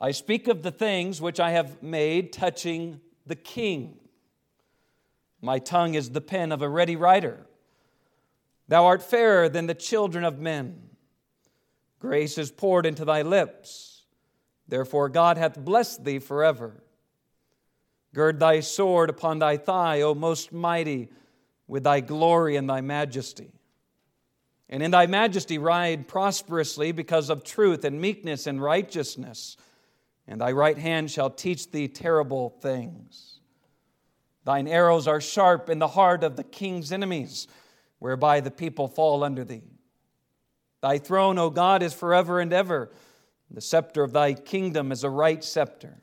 I speak of the things which I have made touching the king. My tongue is the pen of a ready writer. Thou art fairer than the children of men. Grace is poured into thy lips. Therefore, God hath blessed thee forever. Gird thy sword upon thy thigh, O most mighty, with thy glory and thy majesty. And in thy majesty ride prosperously because of truth and meekness and righteousness. And thy right hand shall teach thee terrible things. Thine arrows are sharp in the heart of the king's enemies, whereby the people fall under thee. Thy throne, O God, is forever and ever. The scepter of thy kingdom is a right scepter.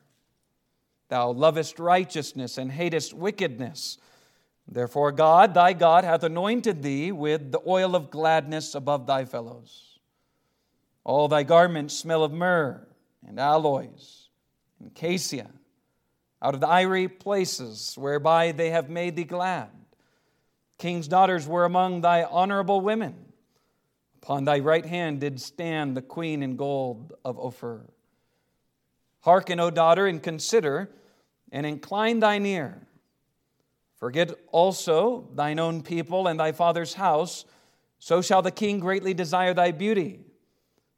Thou lovest righteousness and hatest wickedness. Therefore, God, thy God, hath anointed thee with the oil of gladness above thy fellows. All thy garments smell of myrrh and aloes and cassia, out of the ivory places whereby they have made thee glad. King's daughters were among thy honorable women. Upon thy right hand did stand the queen in gold of Ophir. Hearken, O daughter, and consider and incline thine ear. Forget also thine own people and thy father's house, so shall the king greatly desire thy beauty,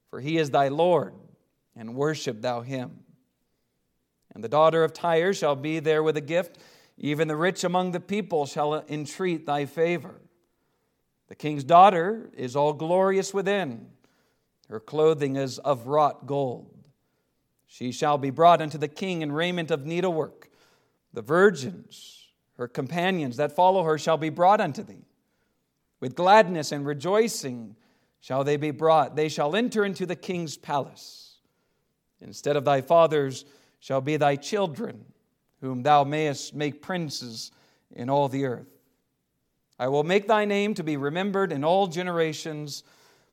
for he is thy Lord, and worship thou him. And the daughter of Tyre shall be there with a gift, even the rich among the people shall entreat thy favor. The king's daughter is all glorious within, her clothing is of wrought gold. She shall be brought unto the king in raiment of needlework. The virgins, her companions that follow her, shall be brought unto thee. With gladness and rejoicing shall they be brought. They shall enter into the king's palace. Instead of thy fathers shall be thy children, whom thou mayest make princes in all the earth. I will make thy name to be remembered in all generations.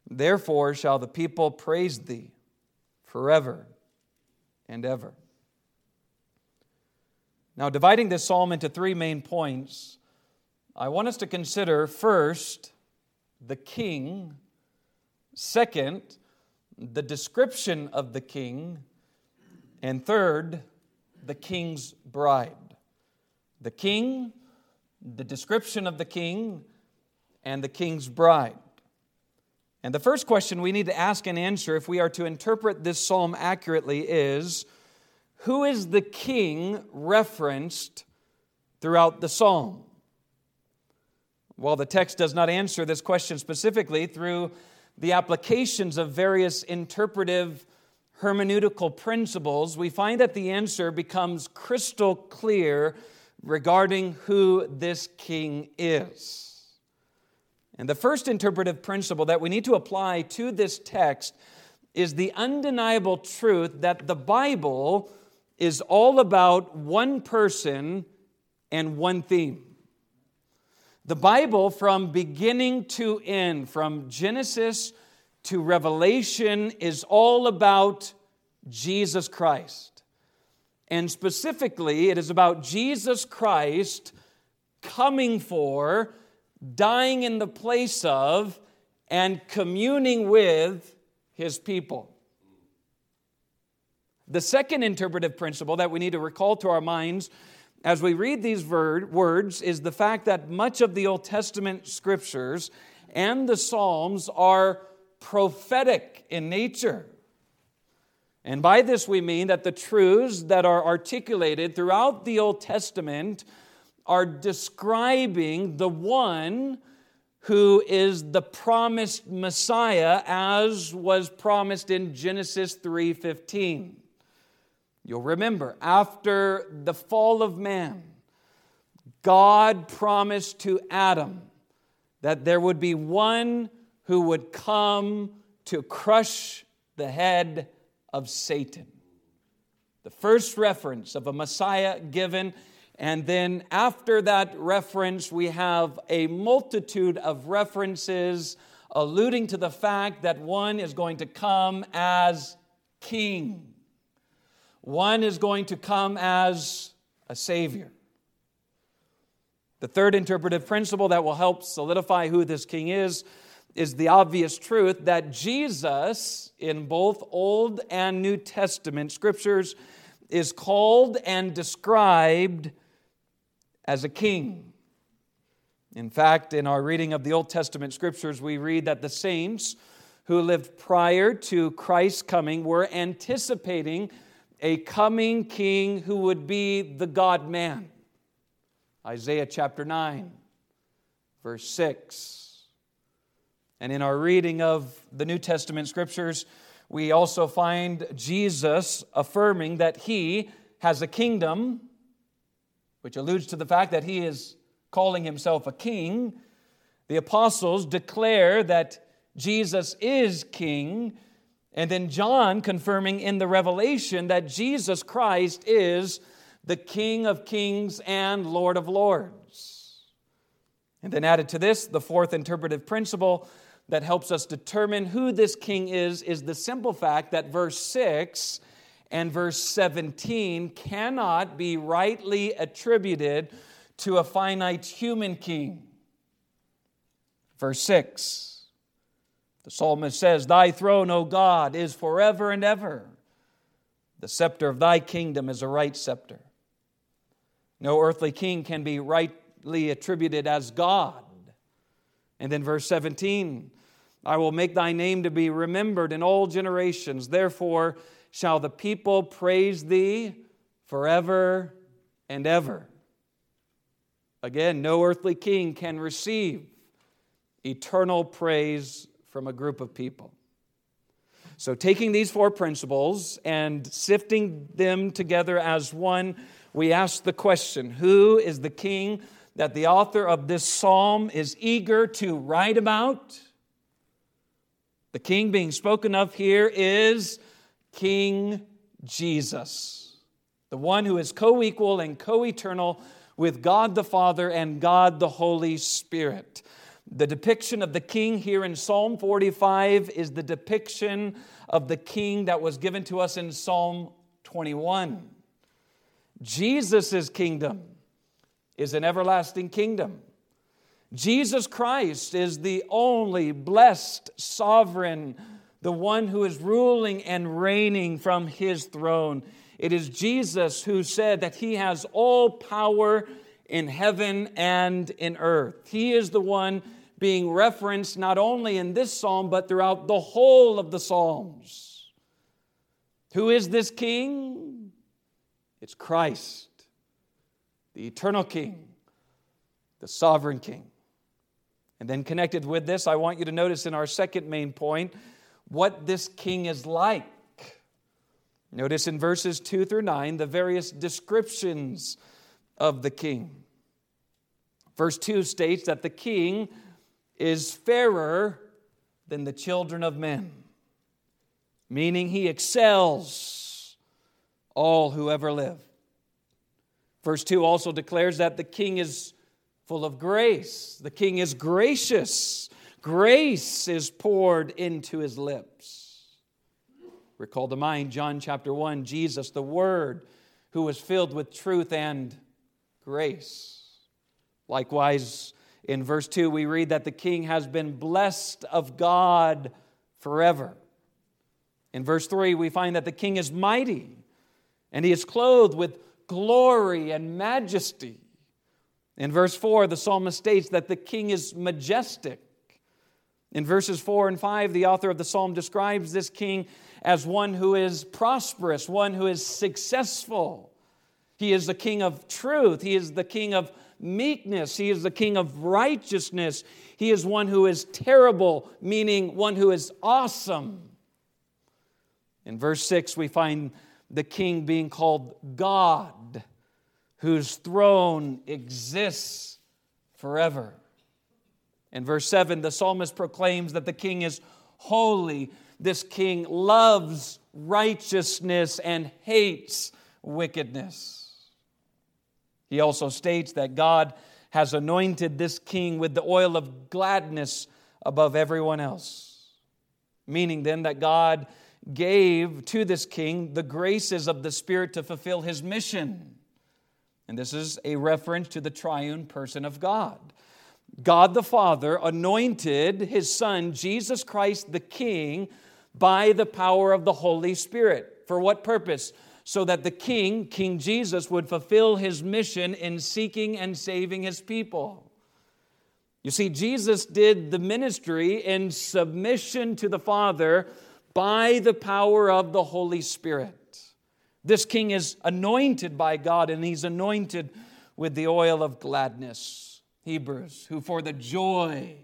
Therefore shall the people praise thee forever and ever. Now, dividing this psalm into three main points, I want us to consider first the king, second, the description of the king, and third, the king's bride. The king, the description of the king, and the king's bride. And the first question we need to ask and answer if we are to interpret this psalm accurately is Who is the king referenced throughout the psalm? While the text does not answer this question specifically through the applications of various interpretive hermeneutical principles, we find that the answer becomes crystal clear regarding who this king is. And the first interpretive principle that we need to apply to this text is the undeniable truth that the Bible is all about one person and one theme. The Bible, from beginning to end, from Genesis to Revelation, is all about Jesus Christ. And specifically, it is about Jesus Christ coming for, dying in the place of, and communing with his people. The second interpretive principle that we need to recall to our minds as we read these words is the fact that much of the Old Testament scriptures and the Psalms are prophetic in nature. And by this we mean that the truths that are articulated throughout the Old Testament are describing the one who is the promised Messiah as was promised in Genesis 3:15. You'll remember after the fall of man God promised to Adam that there would be one who would come to crush the head of Satan. The first reference of a Messiah given, and then after that reference, we have a multitude of references alluding to the fact that one is going to come as king, one is going to come as a savior. The third interpretive principle that will help solidify who this king is is the obvious truth that Jesus, in both Old and New Testament scriptures, is called and described as a king. In fact, in our reading of the Old Testament scriptures, we read that the saints who lived prior to Christ's coming were anticipating a coming king who would be the God man. Isaiah chapter 9, verse 6. And in our reading of the New Testament scriptures, we also find Jesus affirming that he has a kingdom, which alludes to the fact that he is calling himself a king. The apostles declare that Jesus is king. And then John confirming in the Revelation that Jesus Christ is the King of kings and Lord of lords. And then added to this, the fourth interpretive principle that helps us determine who this king is is the simple fact that verse 6 and verse 17 cannot be rightly attributed to a finite human king. Verse 6 The psalmist says, Thy throne, O God, is forever and ever. The scepter of thy kingdom is a right scepter. No earthly king can be rightly attributed as God. And then verse 17 I will make thy name to be remembered in all generations. Therefore shall the people praise thee forever and ever. Again, no earthly king can receive eternal praise from a group of people. So, taking these four principles and sifting them together as one, we ask the question Who is the king that the author of this psalm is eager to write about? The king being spoken of here is King Jesus, the one who is co equal and co eternal with God the Father and God the Holy Spirit. The depiction of the king here in Psalm 45 is the depiction of the king that was given to us in Psalm 21. Jesus' kingdom is an everlasting kingdom. Jesus Christ is the only blessed sovereign, the one who is ruling and reigning from his throne. It is Jesus who said that he has all power in heaven and in earth. He is the one being referenced not only in this psalm, but throughout the whole of the Psalms. Who is this king? It's Christ, the eternal king, the sovereign king. And then, connected with this, I want you to notice in our second main point what this king is like. Notice in verses 2 through 9 the various descriptions of the king. Verse 2 states that the king is fairer than the children of men, meaning he excels all who ever live. Verse 2 also declares that the king is full of grace. The king is gracious. Grace is poured into his lips. Recall to mind John chapter 1, Jesus, the Word, who was filled with truth and grace. Likewise, in verse 2, we read that the king has been blessed of God forever. In verse 3, we find that the king is mighty and he is clothed with glory and majesty. In verse 4, the psalmist states that the king is majestic. In verses 4 and 5, the author of the psalm describes this king as one who is prosperous, one who is successful. He is the king of truth, he is the king of meekness, he is the king of righteousness, he is one who is terrible, meaning one who is awesome. In verse 6, we find the king being called God whose throne exists forever. In verse 7, the psalmist proclaims that the king is holy. This king loves righteousness and hates wickedness. He also states that God has anointed this king with the oil of gladness above everyone else. Meaning then that God gave to this king the graces of the Spirit to fulfill his mission. And this is a reference to the triune person of God. God the Father anointed his Son, Jesus Christ the King, by the power of the Holy Spirit. For what purpose? So that the King, King Jesus, would fulfill his mission in seeking and saving his people. You see, Jesus did the ministry in submission to the Father by the power of the Holy Spirit. This king is anointed by God, and he's anointed with the oil of gladness. Hebrews, who for the joy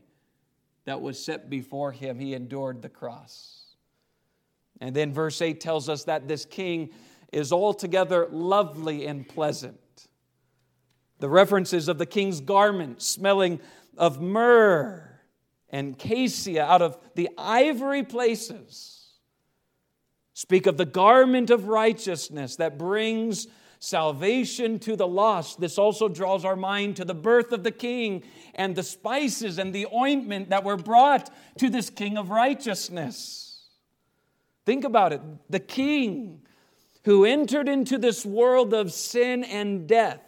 that was set before him, he endured the cross. And then verse 8 tells us that this king is altogether lovely and pleasant. The references of the king's garment smelling of myrrh and cassia out of the ivory places speak of the garment of righteousness that brings salvation to the lost. This also draws our mind to the birth of the king and the spices and the ointment that were brought to this king of righteousness. Think about it. The king who entered into this world of sin and death,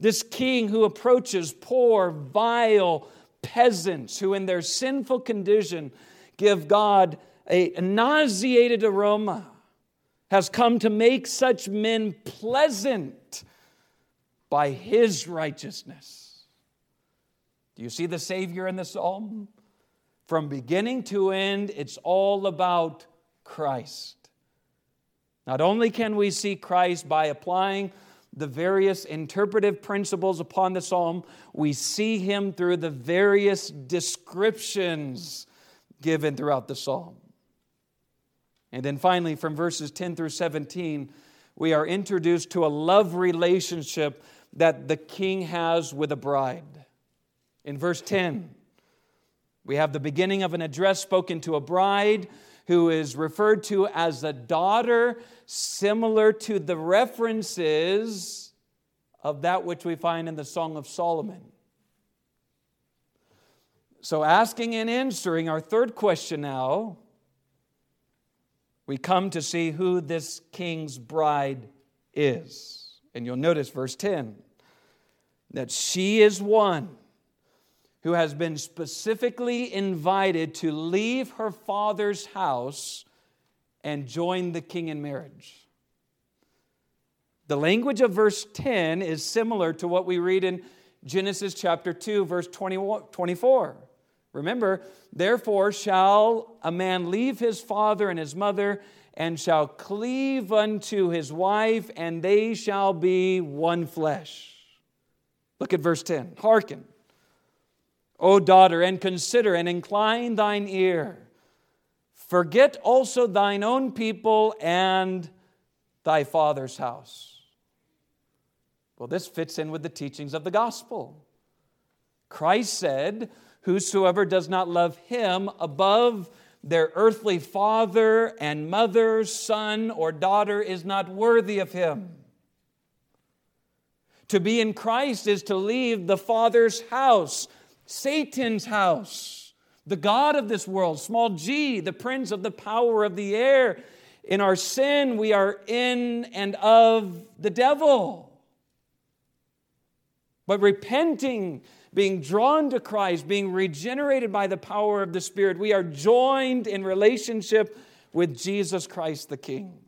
this king who approaches poor, vile peasants who, in their sinful condition, give God a nauseated aroma has come to make such men pleasant by his righteousness. Do you see the Savior in the psalm? From beginning to end, it's all about Christ. Not only can we see Christ by applying the various interpretive principles upon the psalm, we see him through the various descriptions given throughout the psalm. And then finally, from verses 10 through 17, we are introduced to a love relationship that the king has with a bride. In verse 10, we have the beginning of an address spoken to a bride who is referred to as a daughter, similar to the references of that which we find in the Song of Solomon. So, asking and answering our third question now we come to see who this king's bride is. And you'll notice verse 10 that she is one who has been specifically invited to leave her father's house and join the king in marriage. The language of verse 10 is similar to what we read in Genesis chapter 2, verse 24. Remember, therefore shall a man leave his father and his mother and shall cleave unto his wife, and they shall be one flesh. Look at verse 10. Hearken, O daughter, and consider and incline thine ear. Forget also thine own people and thy father's house. Well, this fits in with the teachings of the gospel. Christ said, Whosoever does not love him above their earthly father and mother, son, or daughter is not worthy of him. To be in Christ is to leave the Father's house, Satan's house, the God of this world, small g, the prince of the power of the air. In our sin, we are in and of the devil. But repenting being drawn to Christ, being regenerated by the power of the Spirit, we are joined in relationship with Jesus Christ the King.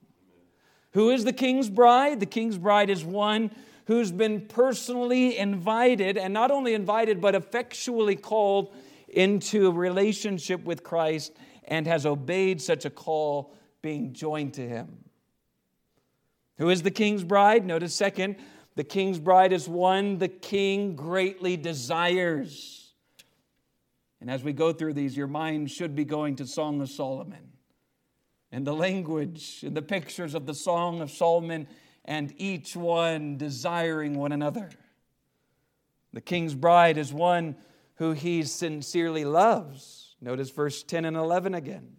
Who is the King's bride? The King's bride is one who's been personally invited, and not only invited, but effectually called into relationship with Christ and has obeyed such a call, being joined to Him. Who is the King's bride? Notice, second, the king's bride is one the king greatly desires. And as we go through these, your mind should be going to Song of Solomon and the language and the pictures of the Song of Solomon and each one desiring one another. The king's bride is one who he sincerely loves. Notice verse 10 and 11 again.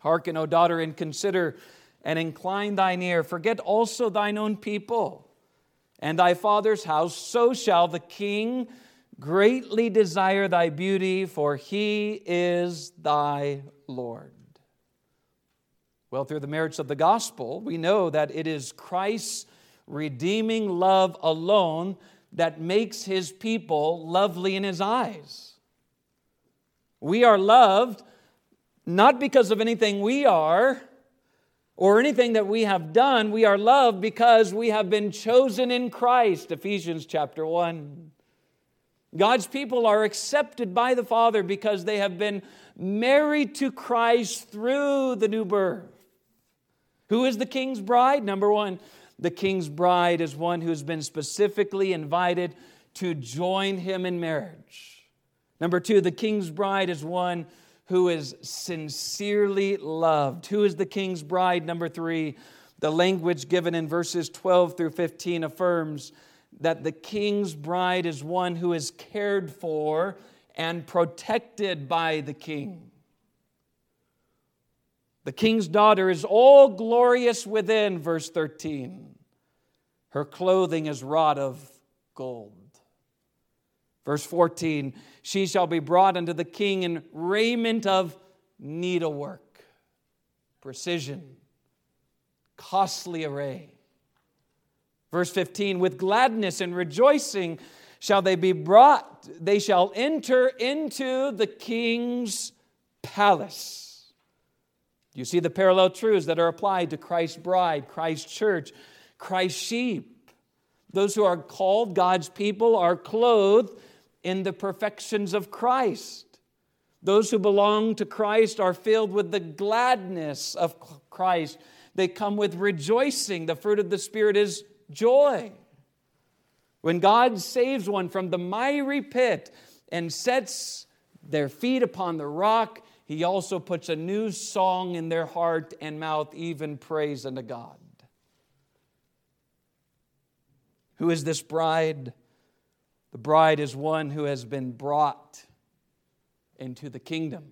Hearken, O daughter, and consider and incline thine ear. Forget also thine own people and thy father's house, so shall the king greatly desire thy beauty, for he is thy Lord. Well, through the merits of the gospel, we know that it is Christ's redeeming love alone that makes his people lovely in his eyes. We are loved not because of anything we are or anything that we have done. We are loved because we have been chosen in Christ, Ephesians chapter 1. God's people are accepted by the Father because they have been married to Christ through the new birth. Who is the king's bride? Number one, the king's bride is one who's been specifically invited to join him in marriage. Number two, the king's bride is one who is sincerely loved. Who is the king's bride? Number three, the language given in verses 12 through 15 affirms that the king's bride is one who is cared for and protected by the king. The king's daughter is all glorious within, verse 13. Her clothing is wrought of gold. Verse 14, she shall be brought unto the king in raiment of needlework, precision, costly array. Verse 15, with gladness and rejoicing shall they be brought, they shall enter into the king's palace. You see the parallel truths that are applied to Christ's bride, Christ's church, Christ's sheep. Those who are called God's people are clothed in the perfections of Christ. Those who belong to Christ are filled with the gladness of Christ. They come with rejoicing. The fruit of the Spirit is joy. When God saves one from the miry pit and sets their feet upon the rock, he also puts a new song in their heart and mouth, even praise unto God. Who is this bride? The bride is one who has been brought into the kingdom.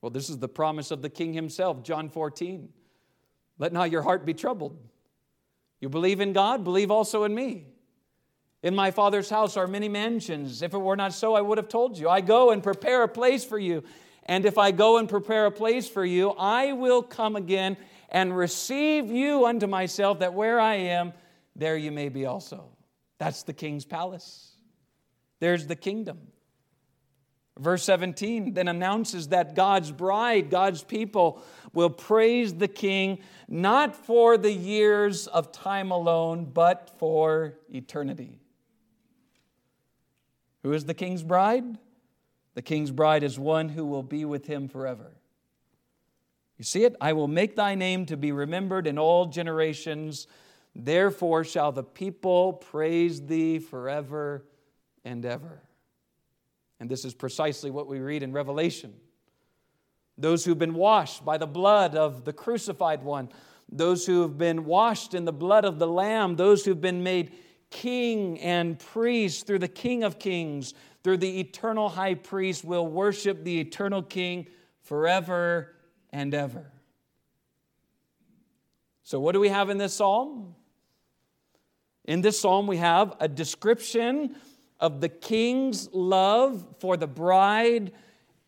Well, this is the promise of the king himself, John 14. Let not your heart be troubled. You believe in God, believe also in me. In my Father's house are many mansions. If it were not so, I would have told you. I go and prepare a place for you. And if I go and prepare a place for you, I will come again and receive you unto myself, that where I am, there you may be also. That's the king's palace. There's the kingdom. Verse 17 then announces that God's bride, God's people, will praise the king not for the years of time alone, but for eternity. Who is the king's bride? The king's bride is one who will be with him forever. You see it? I will make thy name to be remembered in all generations. Therefore shall the people praise thee forever and ever. And this is precisely what we read in Revelation. Those who've been washed by the blood of the crucified one, those who have been washed in the blood of the Lamb, those who've been made king and priest through the King of Kings, through the eternal high priest, will worship the eternal King forever and ever. So, what do we have in this psalm? In this psalm, we have a description of the king's love for the bride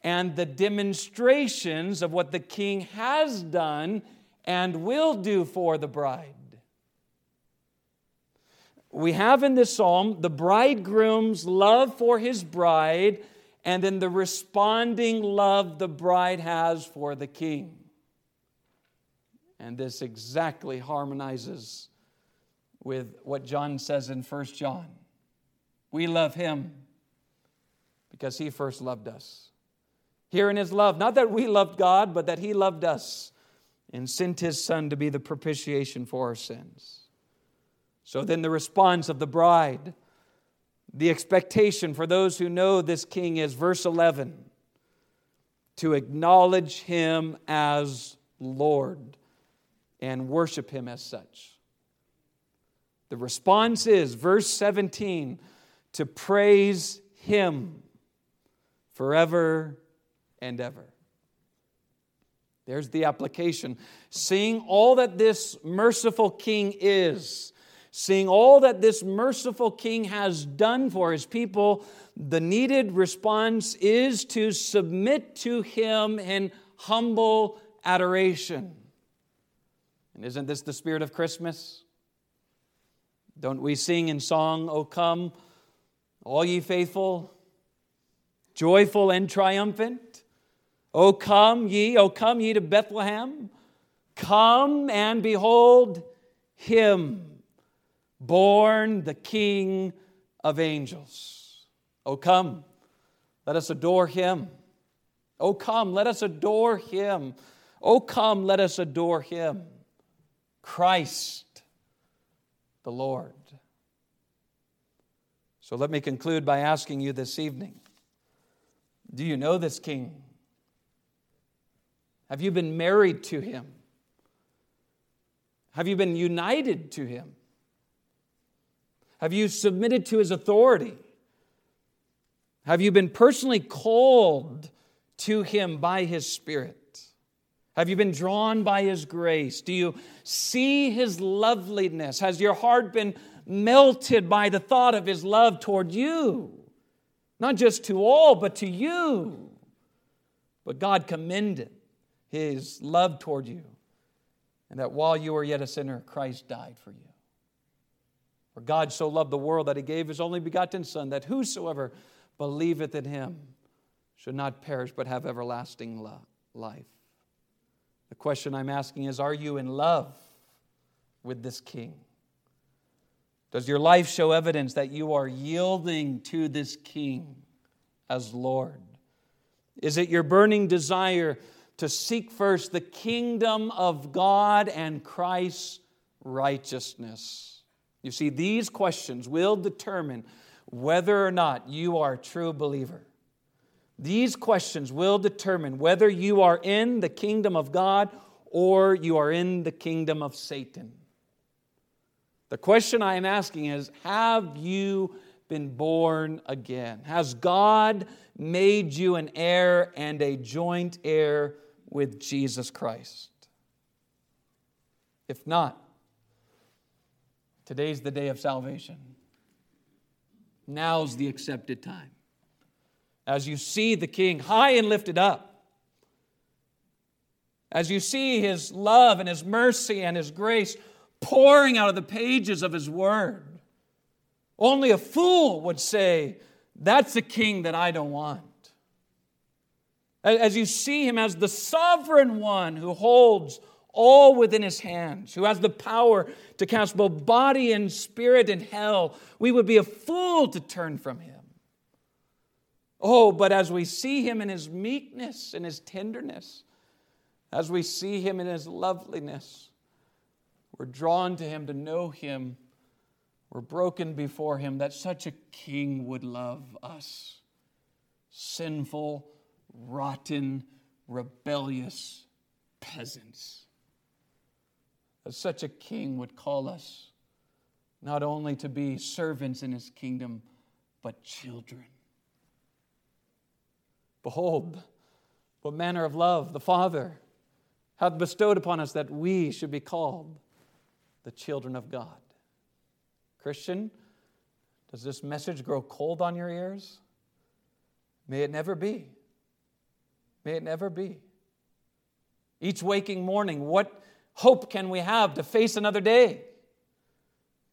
and the demonstrations of what the king has done and will do for the bride we have in this psalm the bridegroom's love for his bride and then the responding love the bride has for the king. And this exactly harmonizes with what John says in 1 John. We love him because he first loved us. Here in his love, not that we loved God, but that he loved us and sent his son to be the propitiation for our sins. So then, the response of the bride, the expectation for those who know this king is verse 11 to acknowledge him as Lord and worship him as such. The response is, verse 17, to praise him forever and ever. There's the application. Seeing all that this merciful king is, Seeing all that this merciful king has done for his people, the needed response is to submit to him in humble adoration. And isn't this the spirit of Christmas? Don't we sing in song, O come, all ye faithful, joyful and triumphant? O come ye, O come ye to Bethlehem. Come and behold him, born the King of angels. O come, let us adore him. O come, let us adore him. O come, let us adore him. Christ the Lord. So let me conclude by asking you this evening Do you know this King? Have you been married to him? Have you been united to him? Have you submitted to his authority? Have you been personally called to him by his Spirit? Have you been drawn by his grace? Do you see his loveliness? Has your heart been melted by the thought of his love toward you? Not just to all, but to you. But God commended his love toward you, and that while you were yet a sinner, Christ died for you. For God so loved the world that he gave his only begotten Son, that whosoever believeth in him should not perish but have everlasting life. The question I'm asking is Are you in love with this King? Does your life show evidence that you are yielding to this King as Lord? Is it your burning desire to seek first the kingdom of God and Christ's righteousness? You see, these questions will determine whether or not you are a true believer. These questions will determine whether you are in the kingdom of God or you are in the kingdom of Satan. The question I am asking is Have you been born again? Has God made you an heir and a joint heir with Jesus Christ? If not, today's the day of salvation. Now's the accepted time as you see the King high and lifted up, as you see his love and his mercy and his grace pouring out of the pages of his word, only a fool would say, That's a king that I don't want. As you see him as the sovereign one who holds all within his hands, who has the power to cast both body and spirit in hell, we would be a fool to turn from him. Oh, but as we see him in his meekness and his tenderness, as we see him in his loveliness, we're drawn to him to know him. We're broken before him that such a king would love us. Sinful, rotten, rebellious peasants. That such a king would call us not only to be servants in his kingdom, but children. Behold, what manner of love the Father hath bestowed upon us that we should be called the children of God. Christian, does this message grow cold on your ears? May it never be. May it never be. Each waking morning, what hope can we have to face another day?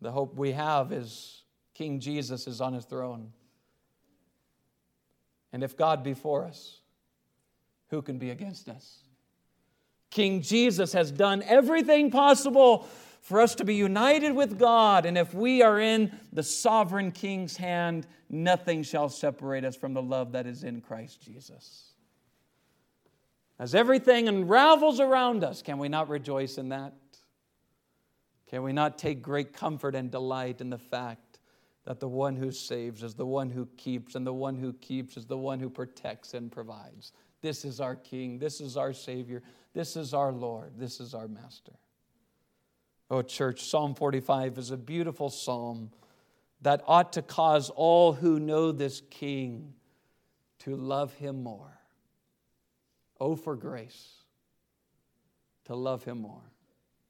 The hope we have is King Jesus is on his throne. And if God be for us, who can be against us? King Jesus has done everything possible for us to be united with God. And if we are in the sovereign King's hand, nothing shall separate us from the love that is in Christ Jesus. As everything unravels around us, can we not rejoice in that? Can we not take great comfort and delight in the fact that the one who saves is the one who keeps, and the one who keeps is the one who protects and provides. This is our King. This is our Savior. This is our Lord. This is our Master. Oh, church, Psalm 45 is a beautiful psalm that ought to cause all who know this King to love him more. Oh, for grace to love him more.